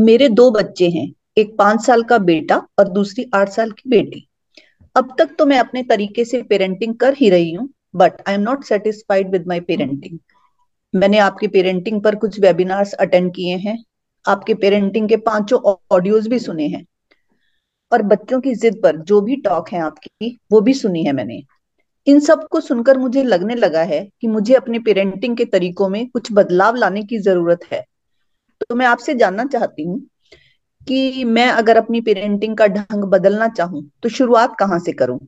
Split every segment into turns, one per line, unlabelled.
मेरे दो बच्चे हैं, एक पाँच साल का बेटा और दूसरी आठ साल की बेटी। अब तक तो मैं अपने तरीके से पेरेंटिंग कर ही रही हूँ but I am not satisfied with my parenting मैंने आपके पेरेंटिंग पर कुछ वेबिनार्स अटेंड किए हैं, आपके पेरेंटिंग के पाँचों ऑडियोज भी सुने हैं, और बच्चों की जिद पर जो भी टॉक है आपकी, वो भी सुनी है मैंने। इन सबको सुनकर मुझे लगने लगा है कि मुझे अपने पेरेंटिंग के तरीकों में कुछ बदलाव लाने की ज़रूरत है। तो मैं आपसे जानना चाहती हूँ कि मैं अगर अपनी पेरेंटिंग का ढंग बदलना चाहूँ तो शुरुआत कहाँ से करूँ?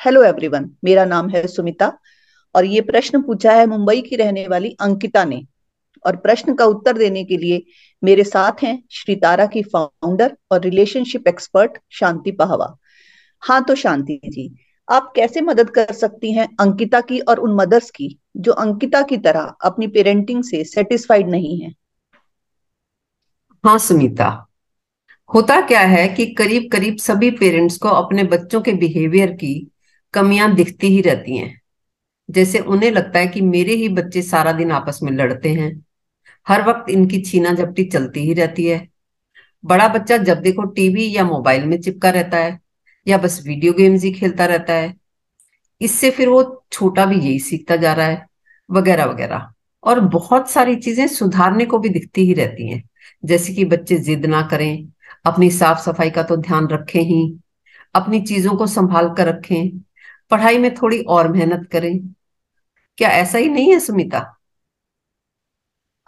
हेलो एवरीवन मेरा नाम है सुमिता और ये प्रश्न पूछा है मुंबई की रहने वाली अंकिता ने और प्रश्न का उत्तर देने के लिए मेरे साथ हैं श्री तारा की फाउंडर और रिलेशनशिप एक्सपर्ट शांति पहवा। हाँ तो शांति जी, आप कैसे मदद कर सकती हैं अंकिता की और उन मदर्स की, जो अंकिता की तरह अपनी पेरेंटिंग से सेटिस्फाइड नहीं है?
हाँ सुनीता। होता क्या है कि करीब करीब सभी पेरेंट्स को अपने बच्चों के बिहेवियर की कमियाँ दिखती ही रहती हैं। जैसे उन्हें लगता है कि मेरे ही बच्चे सारा दिन आपस में लड़ते हैं। हर वक्त इनकी छीना झपटी चलती ही रहती है। बड़ा बच्चा जब देखो टीवी या मोबाइल में चिपका रहता है, या बस वीडियो गेम्स ही खेलता रहता है। इससे फिर वो छोटा भी यही सीखता जा रहा है वगैरह वगैरह और बहुत सारी चीज़ें सुधारने को भी दिखती ही रहती हैं। जैसे कि बच्चे जिद ना करें, अपनी साफ़ सफ़ाई का तो ध्यान रखें ही, अपनी चीज़ों को संभाल कर रखें, पढ़ाई में थोड़ी और मेहनत करें। क्या ऐसा ही नहीं है सुमिता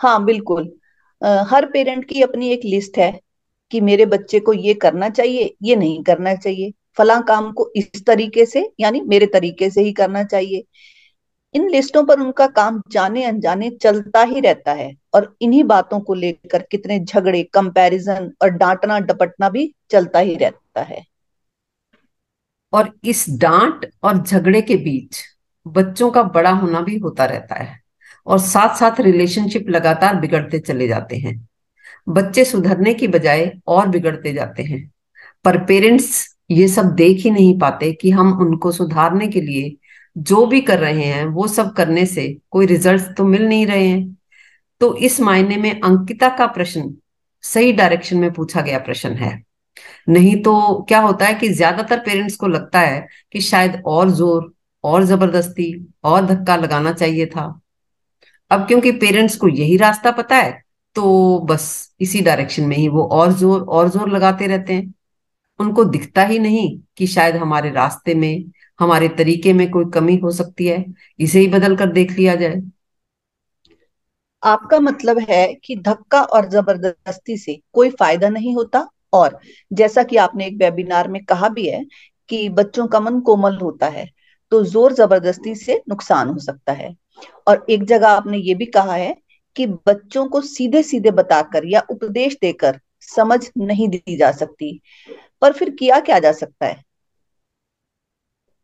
हाँ बिल्कुल। हर पेरेंट की अपनी एक लिस्ट है कि मेरे बच्चे को ये करना चाहिए, ये नहीं करना चाहिए। फला काम को इस तरीके से, यानी मेरे तरीके से ही करना चाहिए। इन लिस्टों पर उनका काम जाने अनजाने चलता ही रहता है और इन्हीं बातों को लेकर कितने झगड़े कंपैरिजन और डांटना डपटना भी चलता ही रहता है।
और इस डांट और झगड़े के बीच बच्चों का बड़ा होना भी होता रहता है और साथ साथ रिलेशनशिप लगातार बिगड़ते चले जाते हैं। बच्चे सुधरने की बजाय और बिगड़ते जाते हैं। पर पेरेंट्स ये सब देख ही नहीं पाते कि हम उनको सुधारने के लिए जो भी कर रहे हैं, वो सब करने से कोई रिज़ल्ट तो मिल नहीं रहे हैं। तो इस मायने में अंकिता का प्रश्न सही डायरेक्शन में पूछा गया प्रश्न है। नहीं तो क्या होता है कि ज़्यादातर पेरेंट्स को लगता है कि शायद और ज़ोर, और ज़बरदस्ती, और धक्का लगाना चाहिए था। अब क्योंकि पेरेंट्स को यही रास्ता पता है तो बस इसी डायरेक्शन में ही वो और ज़ोर और ज़ोर लगाते रहते हैं। उनको दिखता ही नहीं कि शायद हमारे रास्ते में हमारे तरीके में कोई कमी हो सकती है? इसे ही बदल कर देख लिया जाए।
आपका मतलब है कि धक्का और ज़बरदस्ती से कोई फ़ायदा नहीं होता? और जैसा कि आपने एक वेबिनार में कहा भी है कि बच्चों का मन कोमल होता है तो ज़ोर ज़बरदस्ती से नुकसान हो सकता है। और एक जगह आपने ये भी कहा है कि बच्चों को सीधे सीधे बताकर या उपदेश देकर समझ नहीं दी जा सकती। पर फिर किया क्या जा सकता है?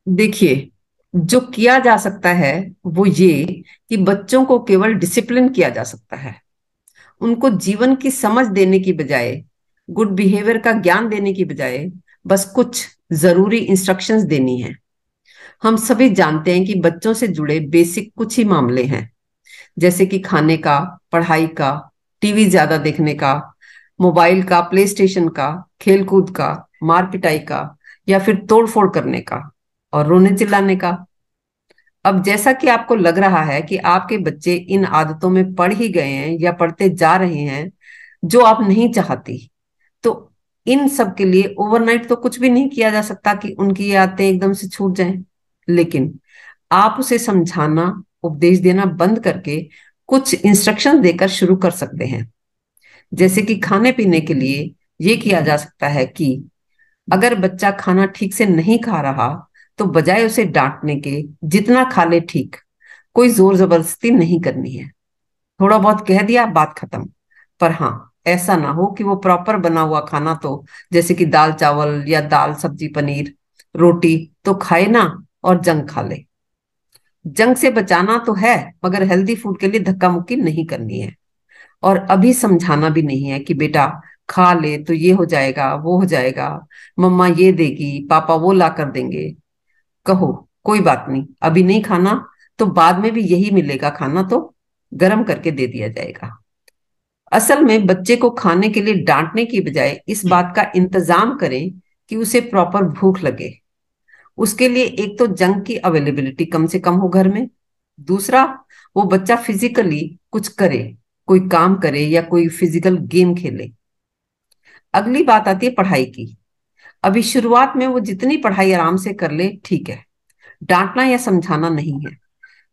देखिए, जो किया जा सकता है वो ये कि बच्चों को केवल डिसिप्लिन किया जा सकता है। उनको जीवन की समझ देने की बजाय गुड बिहेवियर का ज्ञान देने की बजाय बस कुछ ज़रूरी इंस्ट्रक्शंस देनी है। हम सभी जानते हैं कि बच्चों से जुड़े बेसिक कुछ ही मामले हैं, जैसे कि खाने का, पढ़ाई का टीवी ज़्यादा देखने का मोबाइल का प्ले स्टेशन का, खेलकूद का मार पिटाई का या फिर तोड़फोड़ करने का। और रोने चिल्लाने का। अब जैसा कि आपको लग रहा है कि आपके बच्चे इन आदतों में पढ़ ही गए हैं या पढ़ते जा रहे हैं जो आप नहीं चाहती तो इन सब के लिए ओवरनाइट तो कुछ भी नहीं किया जा सकता कि उनकी ये आदतें एकदम से छूट जाएँ। लेकिन आप उसे समझाना, उपदेश देना बंद करके कुछ इंस्ट्रक्शन देकर शुरू कर सकते हैं। जैसे कि खाने पीने के लिए ये किया जा सकता है कि अगर बच्चा खाना ठीक से नहीं खा रहा तो बजाय उसे डांटने के, जितना खा ले ठीक, कोई ज़ोर ज़बरदस्ती नहीं करनी है। थोड़ा बहुत कह दिया, बात खत्म। पर हाँ ऐसा ना हो कि वो प्रॉपर बना हुआ खाना तो जैसे कि दाल चावल या दाल सब्ज़ी पनीर, रोटी तो खाए ना और जंग खा ले। जंग से बचाना तो है, मगर हेल्दी फ़ूड के लिए धक्का मुक्की नहीं करनी है। और अभी समझाना भी नहीं है कि बेटा, खा ले तो ये हो जाएगा, वो हो जाएगा, मम्मा ये देगी, पापा वो ला कर देंगे। कहो, कोई बात नहीं। अभी नहीं खाना तो बाद में भी यही मिलेगा खाना तो गर्म करके दे दिया जाएगा। असल में बच्चे को खाने के लिए डांटने की बजाय इस बात का इंतज़ाम करें कि उसे प्रॉपर भूख लगे। उसके लिए एक तो जंक की अवेलेबिलिटी कम से कम हो घर में। दूसरा, वो बच्चा फिजिकली कुछ करे, कोई काम करे या कोई फ़िज़िकल गेम खेले। अगली बात आती है पढ़ाई की। अभी शुरुआत में वो जितनी पढ़ाई आराम से कर ले ठीक है। डांटना या समझाना नहीं है।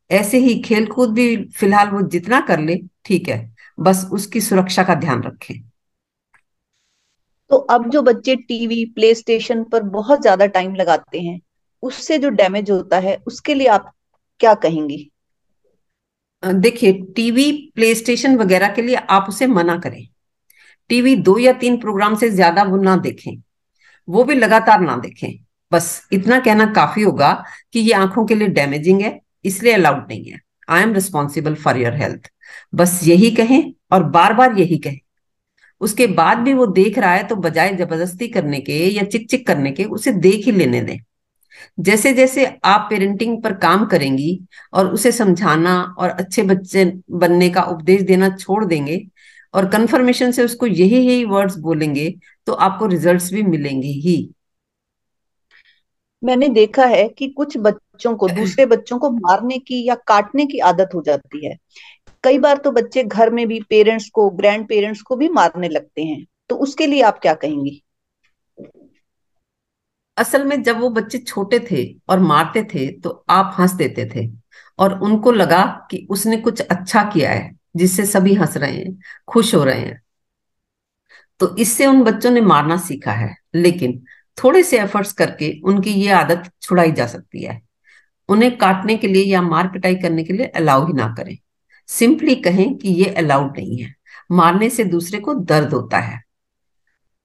ऐसे ही खेल कूद भी फ़िलहाल वो जितना कर ले ठीक है बस उसकी सुरक्षा का ध्यान रखें।
तो अब जो बच्चे टीवी प्ले स्टेशन पर बहुत ज़्यादा टाइम लगाते हैं उससे जो डैमेज होता है उसके लिए आप क्या कहेंगी?
देखिए टीवी प्ले स्टेशन वगैरह के लिए आप उसे मना करें। टीवी दो या तीन प्रोग्राम से ज़्यादा वो ना देखें। वो भी लगातार ना देखें। बस इतना कहना काफ़ी होगा कि ये आँखों के लिए डैमेजिंग है, इसलिए अलाउड नहीं है। I am responsible for your health बस यही कहें और बार बार यही कहें। उसके बाद भी वो देख रहा है तो बजाय ज़बरदस्ती करने के या चिक चिक करने के उसे देख ही लेने दें। जैसे जैसे आप पेरेंटिंग पर काम करेंगी और उसे समझाना और अच्छे बच्चे बनने का उपदेश देना छोड़ देंगे और कंफर्मेशन से उसको यही यही वर्ड्स बोलेंगे तो आपको रिजल्ट्स भी मिलेंगे ही।
मैंने देखा है कि कुछ बच्चों को दूसरे बच्चों को मारने की या काटने की आदत हो जाती है। कई बार तो बच्चे घर में भी पेरेंट्स को ग्रैंड पेरेंट्स को भी मारने लगते हैं। तो उसके लिए आप क्या कहेंगी?
असल में जब वो बच्चे छोटे थे और मारते थे तो आप हंस देते थे। और उनको लगा कि उसने कुछ अच्छा किया है जिससे सभी हंस रहे हैं खुश हो रहे हैं। तो इससे उन बच्चों ने मारना सीखा है, लेकिन थोड़े से एफर्ट्स करके उनकी ये आदत छुड़ाई जा सकती है। उन्हें काटने के लिए या मार पिटाई करने के लिए अलाउ ही ना करें। सिंपली कहें कि ये अलाउड नहीं है। मारने से दूसरे को दर्द होता है।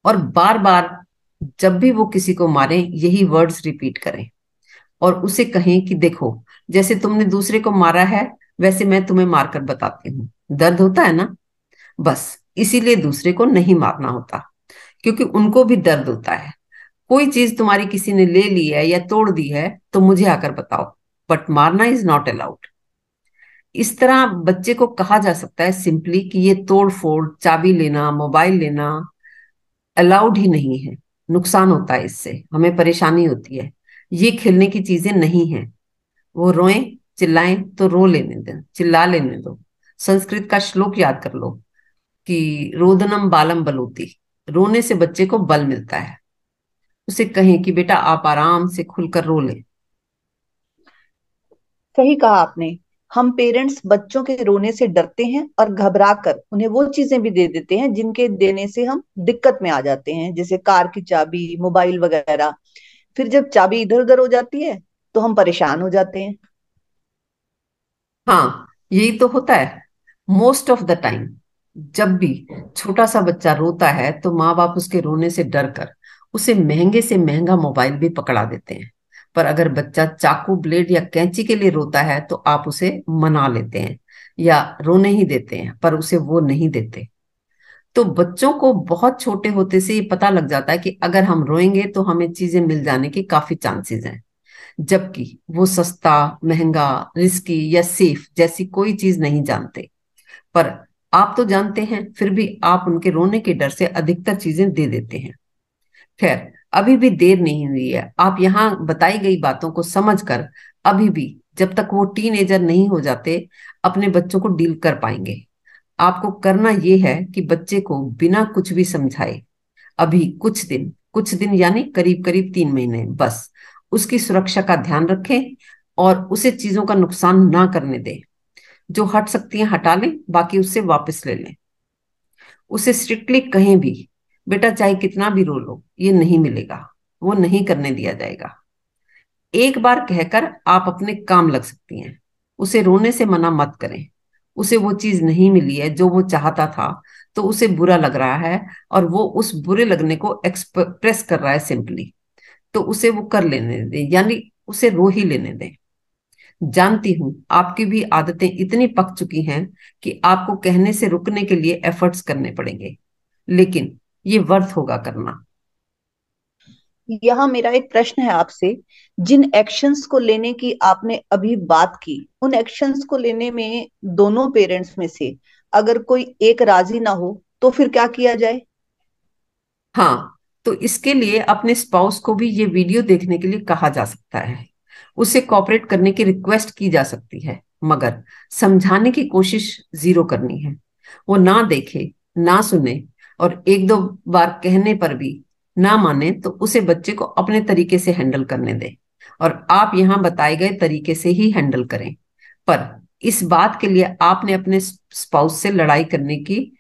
और बार बार जब भी वो किसी को मारे, यही वर्ड्स रिपीट करें। और उसे कहें कि देखो, जैसे तुमने दूसरे को मारा है, वैसे मैं तुम्हें मारकर बताती हूँ। दर्द होता है ना? बस। इसीलिए दूसरे को नहीं मारना होता, क्योंकि उनको भी दर्द होता है। कोई चीज़ तुम्हारी किसी ने ले ली है या तोड़ दी है तो मुझे आकर बताओ बट मारना इज़ नॉट अलाउड इस तरह बच्चे को कहा जा सकता है सिंपली कि ये तोड़ फोड़ चाबी लेना, मोबाइल लेना अलाउड ही नहीं है। नुकसान होता है इससे, हमें परेशानी होती है। ये खेलने की चीज़ें नहीं है। वो रोए, चिल्लाएँ तो रो लेने दें, चिल्ला लेने दो। संस्कृत का श्लोक याद कर लो। कि रोदनम बालम बलोती। रोने से बच्चे को बल मिलता है। उसे कहें कि बेटा आप आराम से खुलकर रो ले।
सही कहा आपने। हम पेरेंट्स बच्चों के रोने से डरते हैं और घबरा कर उन्हें वो चीज़ें भी दे देते हैं जिनके देने से हम दिक्कत में आ जाते हैं जैसे कार की चाबी मोबाइल वगैरह। फिर जब चाबी इधर उधर हो जाती है तो हम परेशान हो जाते हैं।
हाँ यही तो होता है। मोस्ट ऑफ़ द टाइम जब भी छोटा सा बच्चा रोता है तो माँ बाप उसके रोने से डर कर उसे महँगे से महँगा मोबाइल भी पकड़ा देते हैं। पर अगर बच्चा चाकू, ब्लेड या कैंची के लिए रोता है तो आप उसे मना लेते हैं या रोने ही देते हैं, पर उसे वो नहीं देते। तो बच्चों को बहुत छोटे होते से ये पता लग जाता है कि अगर हम रोएँगे तो हमें चीज़ें मिल जाने के काफ़ी चांसेस हैं। जबकि वो सस्ता, महँगा, रिस्की या सेफ़ जैसी कोई चीज़ नहीं जानते। पर आप तो जानते हैं, फिर भी आप उनके रोने के डर से अधिकतर चीज़ें दे देते हैं। खैर, अभी भी देर नहीं हुई है। आप यहाँ बताई गई बातों को समझकर अभी भी, जब तक वो टीनेजर नहीं हो जाते, अपने बच्चों को डील कर पाएँगे। आपको करना ये है कि बच्चे को बिना कुछ भी समझाए, अभी कुछ दिन कुछ दिन यानी करीब करीब तीन महीने, बस। उसकी सुरक्षा का ध्यान रखें और उसे चीज़ों का नुकसान ना करने दें। जो हट सकती हैं, हटा लें, बाकी उससे वापस ले लें। उसे स्ट्रिक्टली कहें भी, बेटा, चाहे कितना भी रो लो, ये नहीं मिलेगा, वो नहीं करने दिया जाएगा। एक बार कहकर आप अपने काम लग सकती हैं। उसे रोने से मना मत करें। उसे वो चीज़ नहीं मिली है, जो वो चाहता था तो उसे बुरा लग रहा है और वो उस बुरे लगने को एक्सप्रेस कर रहा है सिंपली तो उसे वो कर लेने दें, यानी उसे रो ही लेने दें। जानती हूँ। आपकी भी आदतें इतनी पक चुकी हैं कि आपको कहने से रुकने के लिए एफर्ट्स करने पड़ेंगे। लेकिन ये वर्थ होगा करना।
यहाँ मेरा एक प्रश्न है आपसे। जिन एक्शंस को लेने की आपने अभी बात की उन एक्शंस को लेने में दोनों पेरेंट्स में से अगर कोई एक राज़ी ना हो तो फिर क्या किया जाए?
हाँ तो इसके लिए अपने स्पाउस को भी ये वीडियो देखने के लिए कहा जा सकता है। उसे कॉपरेट करने की रिक्वेस्ट की जा सकती है। मगर समझाने की कोशिश ज़ीरो करनी है। वो ना देखे, ना सुने और एक दो बार कहने पर भी ना माने तो उसे बच्चे को अपने तरीके से हैंडल करने दे और आप यहाँ बताए गए तरीके से ही हैंडल करें। पर इस बात के लिए आपने अपने स्पाउस से लड़ाई करने की,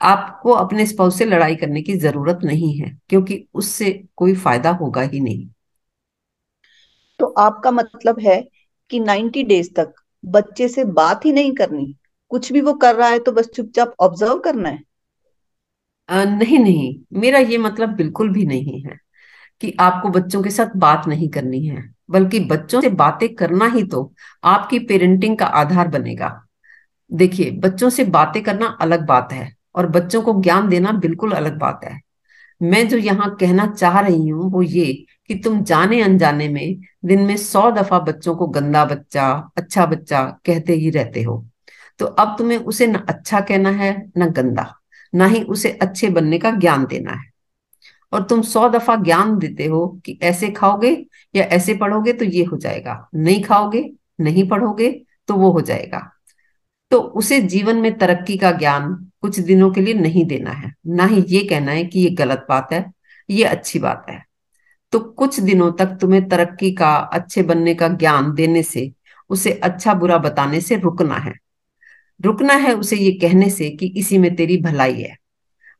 आपको अपने स्पाउस से लड़ाई करने की ज़रूरत नहीं है, क्योंकि उससे कोई फ़ायदा होगा ही नहीं।
तो आपका मतलब है कि 90 डेज़ तक बच्चे से बात ही नहीं करनी। कुछ भी वो कर रहा है तो बस चुपचाप ऑब्ज़र्व करना है।
आ, नहीं नहीं मेरा ये मतलब बिल्कुल भी नहीं है कि आपको बच्चों के साथ बात नहीं करनी है बल्कि बच्चों से बातें करना ही तो आपकी पेरेंटिंग का आधार बनेगा। देखिए बच्चों से बातें करना अलग बात है और बच्चों को ज्ञान देना बिल्कुल अलग बात है। मैं जो यहाँ कहना चाह रही हूँ वो ये कि तुम जाने अनजाने में दिन में सौ दफ़ा बच्चों को गंदा बच्चा अच्छा बच्चा कहते ही रहते हो। तो अब तुम्हें उसे ना अच्छा कहना है, ना गंदा, ना ही उसे अच्छे बनने का ज्ञान देना है। और तुम सौ दफ़ा ज्ञान देते हो कि ऐसे खाओगे या ऐसे पढ़ोगे तो ये हो जाएगा, नहीं खाओगे, नहीं पढ़ोगे तो वो हो जाएगा। तो उसे जीवन में तरक्की का ज्ञान कुछ दिनों के लिए नहीं देना है। ना ही ये कहना है कि ये गलत बात है, ये अच्छी बात है। तो कुछ दिनों तक तुम्हें तरक्की का, अच्छे बनने का ज्ञान देने से, उसे अच्छा बुरा बताने से रुकना है। रुकना है उसे ये कहने से कि इसी में तेरी भलाई है।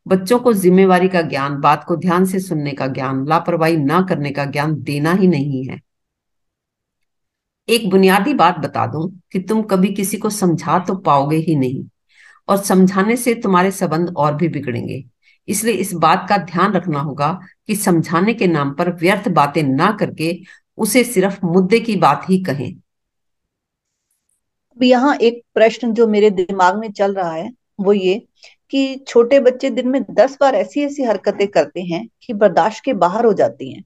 बच्चों को जिम्मेवारी का ज्ञान, बात को ध्यान से सुनने का ज्ञान, लापरवाही ना करने का ज्ञान देना ही नहीं है। एक बुनियादी बात बता दूँ कि तुम कभी किसी को समझा तो पाओगे ही नहीं, और समझाने से तुम्हारे संबंध और भी बिगड़ेंगे। इसलिए इस बात का ध्यान रखना होगा कि समझाने के नाम पर व्यर्थ बातें ना करके उसे सिर्फ़ मुद्दे की बात ही कहें।
यहाँ एक प्रश्न जो मेरे दिमाग में चल रहा है वो ये कि छोटे बच्चे दिन में दस बार ऐसी ऐसी हरकतें करते हैं कि बर्दाश्त के बाहर हो जाती हैं।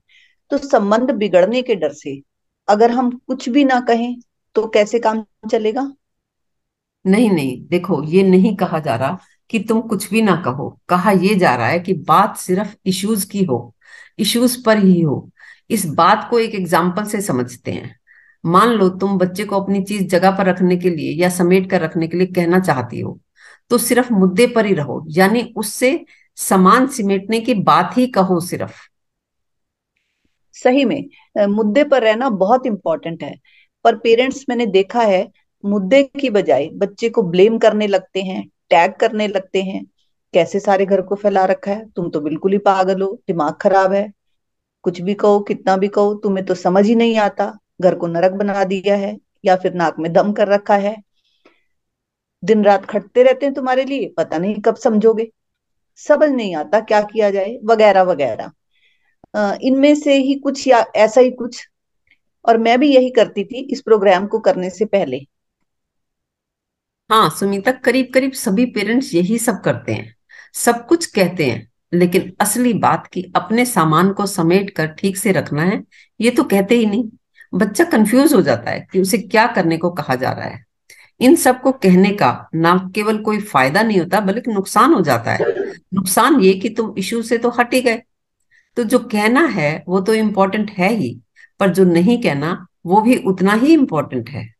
तो संबंध बिगड़ने के डर से अगर हम कुछ भी ना कहें तो कैसे काम चलेगा?
नहीं नहीं देखो ये नहीं कहा जा रहा कि तुम कुछ भी ना कहो। कहा यह जा रहा है कि बात सिर्फ़ इश्यूज़ की हो इश्यूज़ पर ही हो। इस बात को एक एग्ज़ाम्पल से समझते हैं। मान लो तुम बच्चे को अपनी चीज़ जगह पर रखने के लिए या समेट कर रखने के लिए कहना चाहती हो तो सिर्फ़ मुद्दे पर ही रहो। यानी उससे समान सिमेटने की बात ही कहो सिर्फ़।
सही में मुद्दे पर रहना बहुत इंपॉर्टेंट है। पर पेरेंट्स मैंने देखा है, मुद्दे की बजाय बच्चे को ब्लेम करने लगते हैं। टैग करने लगते हैं, कैसे सारे घर को फैला रखा है? तुम तो बिल्कुल ही पागल हो, दिमाग खराब है। कुछ भी कहो, कितना भी कहो, तुम्हें तो समझ ही नहीं आता, घर को नरक बना दिया है या फिर नाक में दम कर रखा है। दिन रात खटते रहते हैं तुम्हारे लिए, पता नहीं कब समझोगे। समझ नहीं आता क्या किया जाए, वगैरह वगैरह। इनमें से ही कुछ या ऐसा ही कुछ। और मैं भी यही करती थी इस प्रोग्राम को करने से पहले।
हाँ सुमिता करीब करीब सभी पेरेंट्स यही सब करते हैं। सब कुछ कहते हैं, लेकिन असली बात की अपने सामान को समेट कर ठीक से रखना है, ये तो कहते ही नहीं। बच्चा कंफ्यूज हो जाता है कि उसे क्या करने को कहा जा रहा है। इन सबको कहने का ना केवल कोई फ़ायदा नहीं होता, बल्कि नुकसान हो जाता है। नुकसान ये कि तुम इशू से तो हट ही गए। तो जो कहना है, वो तो इम्पोर्टेंट है ही, पर जो नहीं कहना, वो भी उतना ही इम्पोर्टेंट है।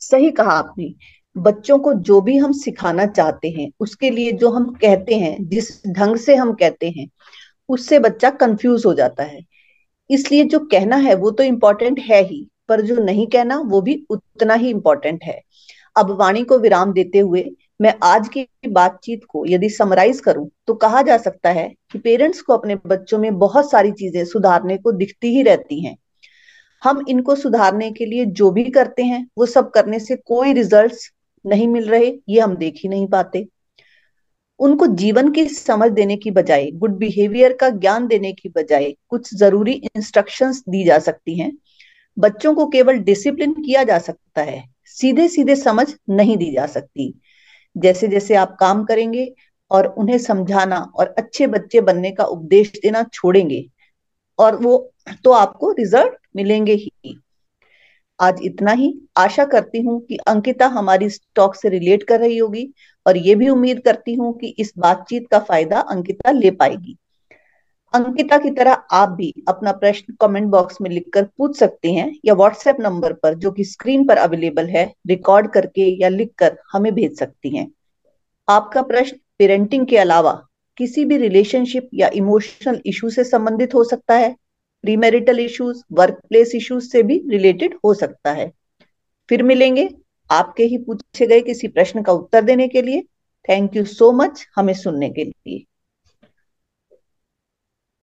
सही कहा आपने। बच्चों को जो भी हम सिखाना चाहते हैं, उसके लिए जो हम कहते हैं, जिस ढंग से हम कहते हैं, उससे बच्चा कंफ्यूज हो जाता है। इसलिए जो कहना है, वो तो इम्पोर्टेंट है ही, पर जो नहीं कहना, वो भी उतना ही इम्पोर्टेंट है। अब वाणी को विराम देते हुए मैं आज की बातचीत को यदि समराइज करूँ तो कहा जा सकता है कि पेरेंट्स को अपने बच्चों में बहुत सारी चीज़ें सुधारने को दिखती ही रहती हैं। हम इनको सुधारने के लिए जो भी करते हैं, वो सब करने से कोई रिजल्ट्स नहीं मिल रहे, ये हम देख ही नहीं पाते। उनको जीवन की समझ देने की बजाय गुड बिहेवियर का ज्ञान देने की बजाय कुछ ज़रूरी इंस्ट्रक्शंस दी जा सकती हैं। बच्चों को केवल डिसिप्लिन किया जा सकता है सीधे सीधे समझ नहीं दी जा सकती। जैसे जैसे आप काम करेंगे और उन्हें समझाना और अच्छे बच्चे बनने का उपदेश देना छोड़ेंगे और वो तो आपको रिज़ल्ट मिलेंगे ही। आज इतना ही। आशा करती हूँ कि अंकिता हमारी स्टॉक से रिलेट कर रही होगी और ये भी उम्मीद करती हूँ कि इस बातचीत का फ़ायदा अंकिता ले पाएगी। अंकिता की तरह आप भी अपना प्रश्न कमेंट बॉक्स में लिखकर पूछ सकते हैं या व्हाट्सएप नंबर पर, जो कि स्क्रीन पर अवेलेबल है रिकॉर्ड करके या लिखकर हमें भेज सकती हैं। आपका प्रश्न पेरेंटिंग के अलावा किसी भी रिलेशनशिप या इमोशनल इशू से संबंधित हो सकता है। Premarital issues workplace issues से भी रिलेटेड हो सकता है। फिर मिलेंगे आपके ही पूछे गए किसी प्रश्न का उत्तर देने के लिए। थैंक यू सो मच हमें सुनने के लिए।